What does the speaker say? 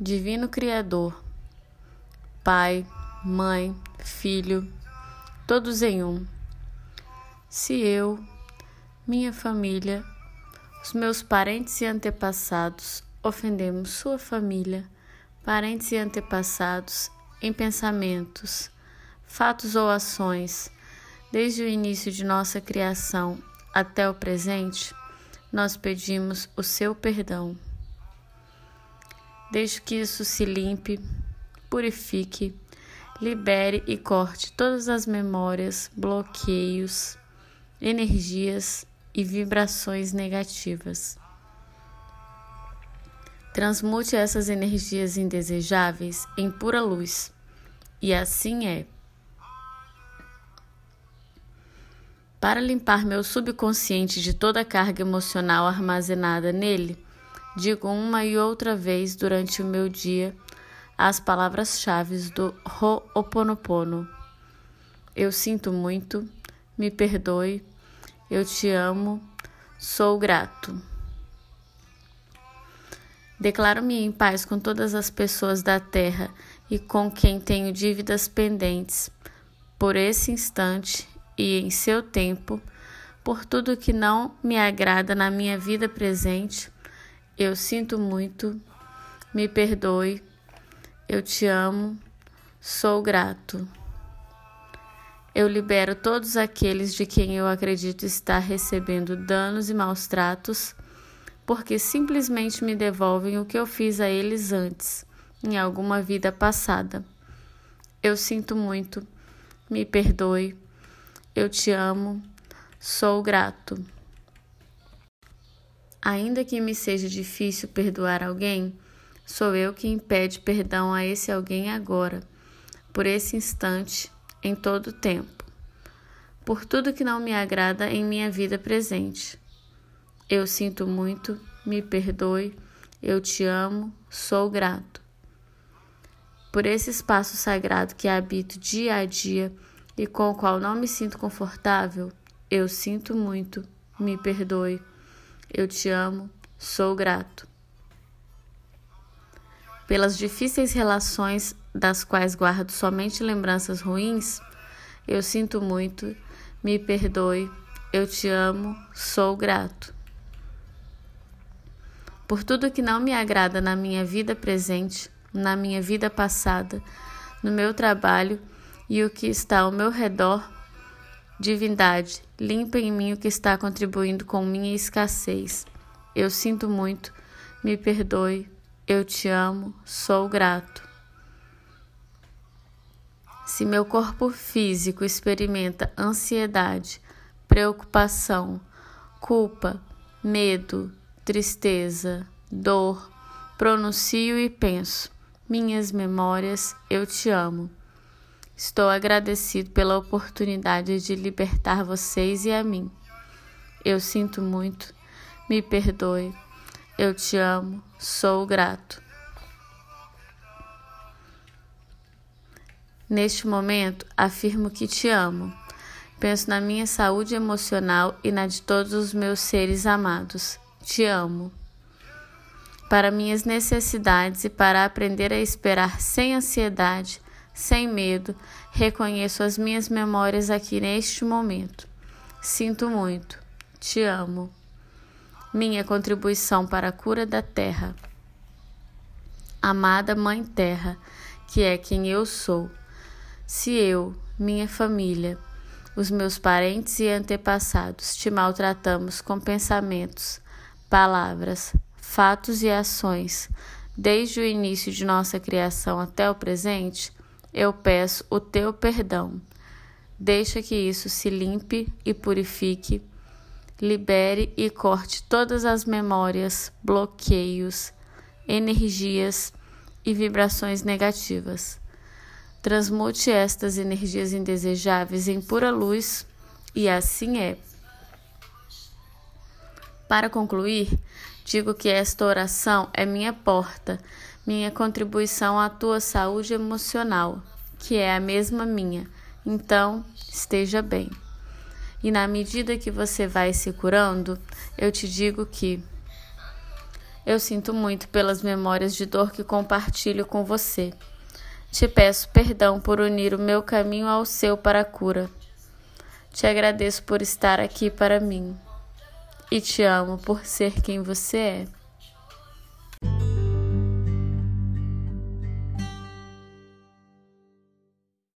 Divino Criador, Pai, Mãe, Filho, todos em um. Se eu, minha família, os meus parentes e antepassados ofendemos sua família, parentes e antepassados em pensamentos, fatos ou ações, desde o início de nossa criação até o presente, nós pedimos o seu perdão. Deixe que isso se limpe, purifique, libere e corte todas as memórias, bloqueios, energias e vibrações negativas. Transmute essas energias indesejáveis em pura luz, e assim é. Para limpar meu subconsciente de toda a carga emocional armazenada nele, digo uma e outra vez durante o meu dia as palavras-chave do Ho'oponopono. Eu sinto muito, me perdoe, eu te amo, sou grato. Declaro-me em paz com todas as pessoas da terra e com quem tenho dívidas pendentes, por esse instante e em seu tempo, por tudo que não me agrada na minha vida presente eu sinto muito, me perdoe, eu te amo, sou grato. Eu libero todos aqueles de quem eu acredito estar recebendo danos e maus tratos, porque simplesmente me devolvem o que eu fiz a eles antes, em alguma vida passada. Eu sinto muito, me perdoe, eu te amo, sou grato. Ainda que me seja difícil perdoar alguém, sou eu que impede perdão a esse alguém agora, por esse instante, em todo o tempo, por tudo que não me agrada em minha vida presente. Eu sinto muito, me perdoe, eu te amo, sou grato. Por esse espaço sagrado que habito dia a dia e com o qual não me sinto confortável, eu sinto muito, me perdoe eu te amo, sou grato. Pelas difíceis relações das quais guardo somente lembranças ruins, eu sinto muito, me perdoe, eu te amo, sou grato. Por tudo que não me agrada na minha vida presente, na minha vida passada, no meu trabalho e o que está ao meu redor, Divindade, limpa em mim o que está contribuindo com minha escassez. Eu sinto muito, me perdoe, eu te amo, sou grato. Se meu corpo físico experimenta ansiedade, preocupação, culpa, medo, tristeza, dor, pronuncio e penso: minhas memórias, eu te amo. Estou agradecido pela oportunidade de libertar vocês e a mim. Eu sinto muito, me perdoe, eu te amo, sou grato. Neste momento, afirmo que te amo. Penso na minha saúde emocional e na de todos os meus seres amados. Te amo. Para minhas necessidades e para aprender a esperar sem ansiedade, sem medo, reconheço as minhas memórias aqui neste momento. Sinto muito, te amo. Minha contribuição para a cura da terra. Amada Mãe Terra, que é quem eu sou. Se eu, minha família, os meus parentes e antepassados te maltratamos com pensamentos, palavras, fatos e ações, desde o início de nossa criação até o presente, eu peço o teu perdão. Deixa que isso se limpe e purifique, libere e corte todas as memórias, bloqueios, energias e vibrações negativas. Transmute estas energias indesejáveis em pura luz e assim é. Para concluir, digo que esta oração é minha porta minha contribuição à tua saúde emocional, que é a mesma minha. Então, esteja bem. E na medida que você vai se curando, eu te digo que Eu sinto muito pelas memórias de dor que compartilho com você. Te peço perdão por unir o meu caminho ao seu para a cura. Te agradeço por estar aqui para mim. E te amo por ser quem você é.